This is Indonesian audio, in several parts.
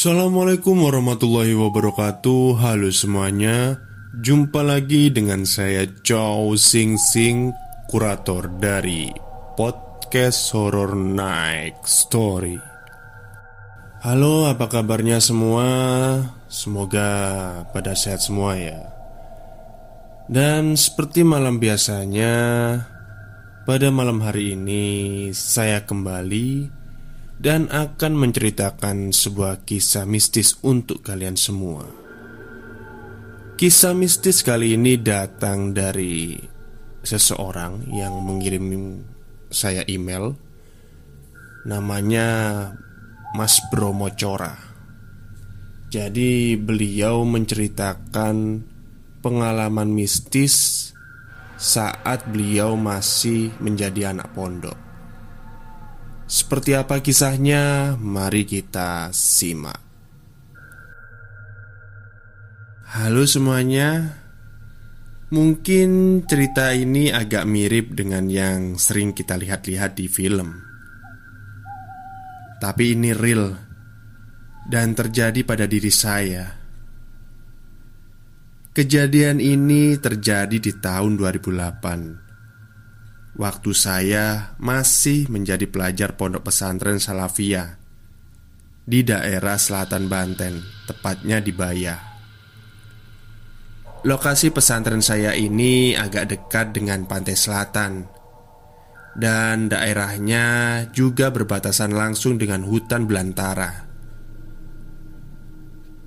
Assalamualaikum warahmatullahi wabarakatuh. Halo semuanya. Jumpa lagi dengan saya Chow Sing Sing Kurator dari Podcast Horror Night Story. Halo apa kabarnya semua? Semoga pada sehat semua ya. Dan seperti malam biasanya Pada malam hari ini Saya kembali dan akan menceritakan sebuah kisah mistis untuk kalian semua. Kisah mistis kali ini datang dari seseorang yang mengirim saya email. Namanya Mas Bromo Cora. Jadi beliau menceritakan pengalaman mistis saat beliau masih menjadi anak pondok. Seperti apa kisahnya? Mari kita simak. Halo semuanya. Mungkin cerita ini agak mirip dengan yang sering kita lihat-lihat di film. Tapi ini real dan terjadi pada diri saya. Kejadian ini terjadi di tahun 2008 Waktu saya masih menjadi pelajar pondok pesantren Salafiyah di daerah selatan Banten, tepatnya di Baya. Lokasi pesantren saya ini agak dekat dengan pantai selatan dan daerahnya juga berbatasan langsung dengan hutan belantara.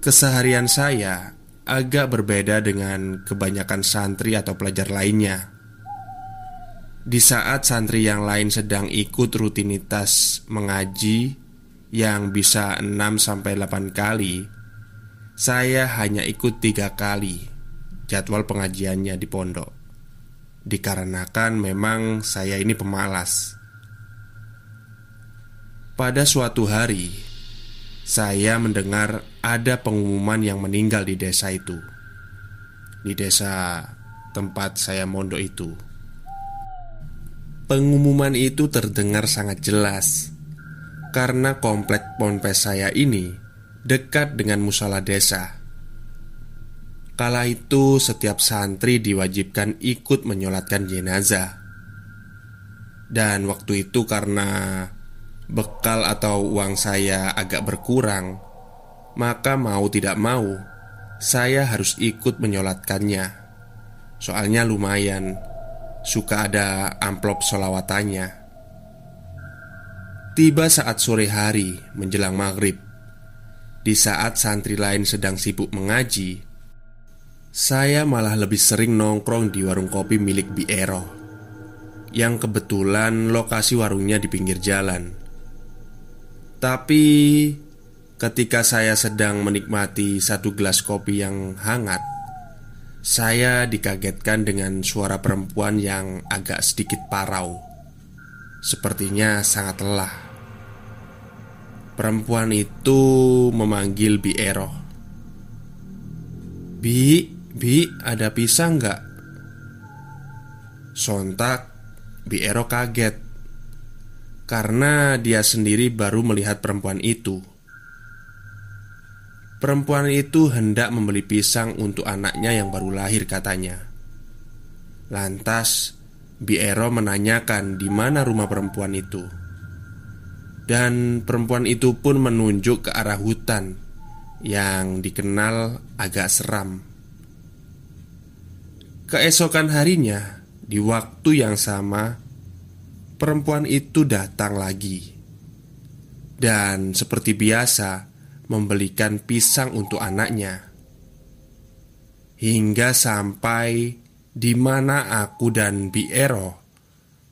Keseharian saya agak berbeda dengan kebanyakan santri atau pelajar lainnya di saat santri yang lain sedang ikut rutinitas mengaji yang bisa 6-8 kali Saya hanya ikut tiga kali jadwal pengajiannya di pondok. Dikarenakan memang saya ini pemalas. Pada suatu hari Saya mendengar ada pengumuman yang meninggal di desa itu. Di desa tempat saya mondok itu Pengumuman itu terdengar sangat jelas. Karena komplek ponpes saya ini Dekat dengan musala desa. Kala itu setiap santri diwajibkan ikut menyolatkan jenazah. Dan waktu itu karena bekal atau uang saya agak berkurang Maka mau tidak mau Saya harus ikut menyolatkannya. Soalnya lumayan suka ada amplop solawatannya. Tiba saat sore hari menjelang maghrib, di saat santri lain sedang sibuk mengaji, saya malah lebih sering nongkrong di warung kopi milik Bi Ero, yang kebetulan lokasi warungnya di pinggir jalan. Tapi ketika saya sedang menikmati satu gelas kopi yang hangat, saya dikagetkan dengan suara perempuan yang agak sedikit parau. Sepertinya sangat lelah. Perempuan itu memanggil Bi Ero. Bi, Bi, ada pisang nggak? Sontak, Bi Ero kaget karena dia sendiri baru melihat perempuan itu. Perempuan itu hendak membeli pisang untuk anaknya yang baru lahir katanya. Lantas Biero menanyakan di mana rumah perempuan itu. Dan perempuan itu pun menunjuk ke arah hutan Yang dikenal agak seram. Keesokan harinya Di waktu yang sama Perempuan itu datang lagi. Dan seperti biasa membelikan pisang untuk anaknya, hingga sampai di mana aku dan Bi Ero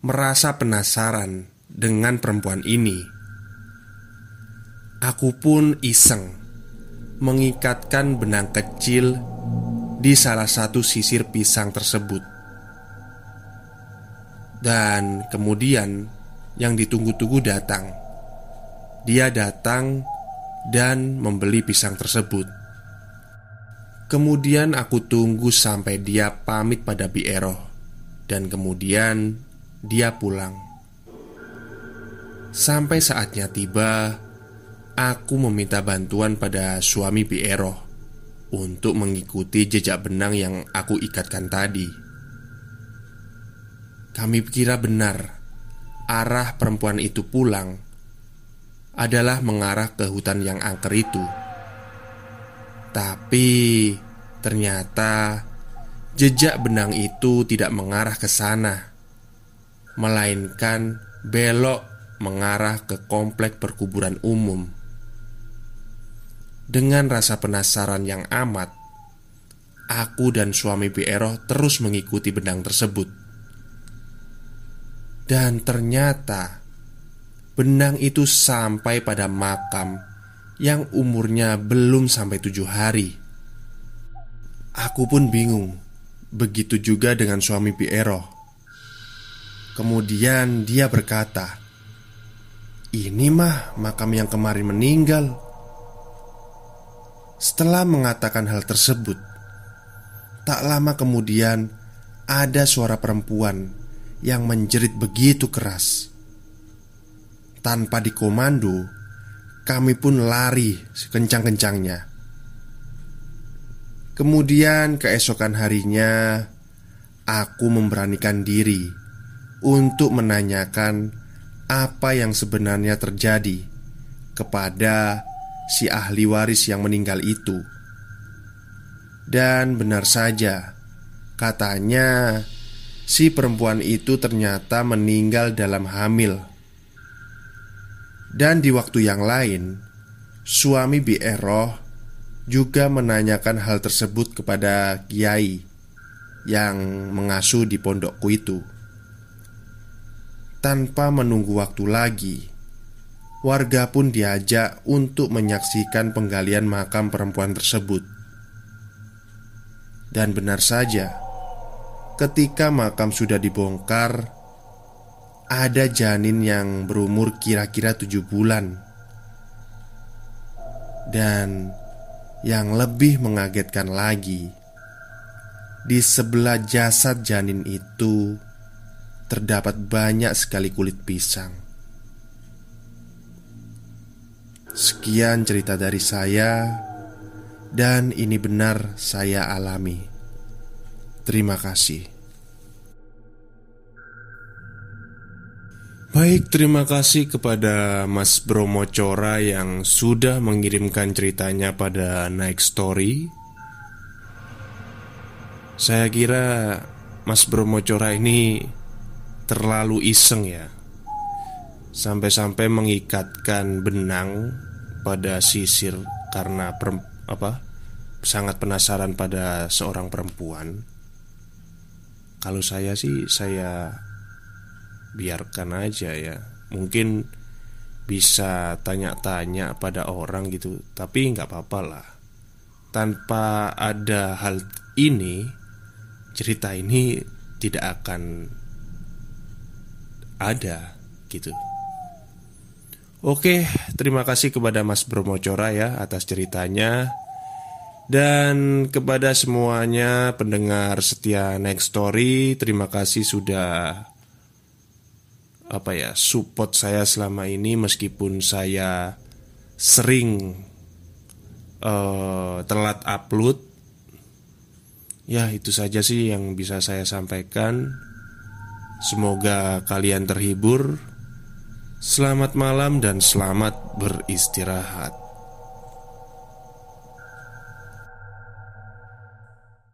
merasa penasaran dengan perempuan ini. Aku pun iseng mengikatkan benang kecil di salah satu sisir pisang tersebut, dan kemudian yang ditunggu-tunggu datang. Dia datang dan membeli pisang tersebut. Kemudian aku tunggu sampai dia pamit pada Biero dan kemudian dia pulang. Sampai saatnya tiba, aku meminta bantuan pada suami Piero untuk mengikuti jejak benang yang aku ikatkan tadi. Kami kira benar arah perempuan itu pulang adalah mengarah ke hutan yang angker itu. Tapi ternyata jejak benang itu tidak mengarah ke sana, melainkan belok mengarah ke komplek perkuburan umum. Dengan rasa penasaran yang amat, aku dan suami Piero terus mengikuti benang tersebut. Dan ternyata benang itu sampai pada makam yang umurnya belum sampai tujuh hari. Aku pun bingung. Begitu juga dengan suami Piero. Kemudian dia berkata, "Ini mah makam yang kemarin meninggal." Setelah mengatakan hal tersebut, tak lama kemudian ada suara perempuan yang menjerit begitu keras. Tanpa dikomando, kami pun lari sekencang-kencangnya. Kemudian, keesokan harinya, aku memberanikan diri untuk menanyakan apa yang sebenarnya terjadi kepada si ahli waris yang meninggal itu. Dan benar saja, katanya si perempuan itu ternyata meninggal dalam hamil. Dan di waktu yang lain, suami Bi Eroh juga menanyakan hal tersebut kepada kiai yang mengasuh di pondokku itu. Tanpa menunggu waktu lagi, warga pun diajak untuk menyaksikan penggalian makam perempuan tersebut. Dan benar saja, Ketika makam sudah dibongkar Ada janin yang berumur kira-kira tujuh bulan. Dan yang lebih mengagetkan lagi Di sebelah jasad janin itu Terdapat banyak sekali kulit pisang. Sekian cerita dari saya Dan ini benar saya alami. Terima kasih. Baik, terima kasih kepada Mas Bromo Cora yang sudah mengirimkan ceritanya pada Naik Story. Saya kira Mas Bromo Cora ini terlalu iseng ya. Sampai-sampai mengikatkan benang pada sisir karena apa? sangat penasaran pada seorang perempuan. Kalau saya sih saya biarkan aja ya. Mungkin bisa tanya-tanya pada orang gitu Tapi nggak apa-apa lah. Tanpa ada hal ini Cerita ini tidak akan ada gitu. Oke, terima kasih kepada Mas Bromocora ya atas ceritanya. Dan kepada semuanya pendengar setia Next Story, terima kasih sudah apa ya support saya selama ini meskipun saya sering uh, telat upload. Ya itu saja sih yang bisa saya sampaikan. Semoga kalian terhibur. Selamat malam dan selamat beristirahat.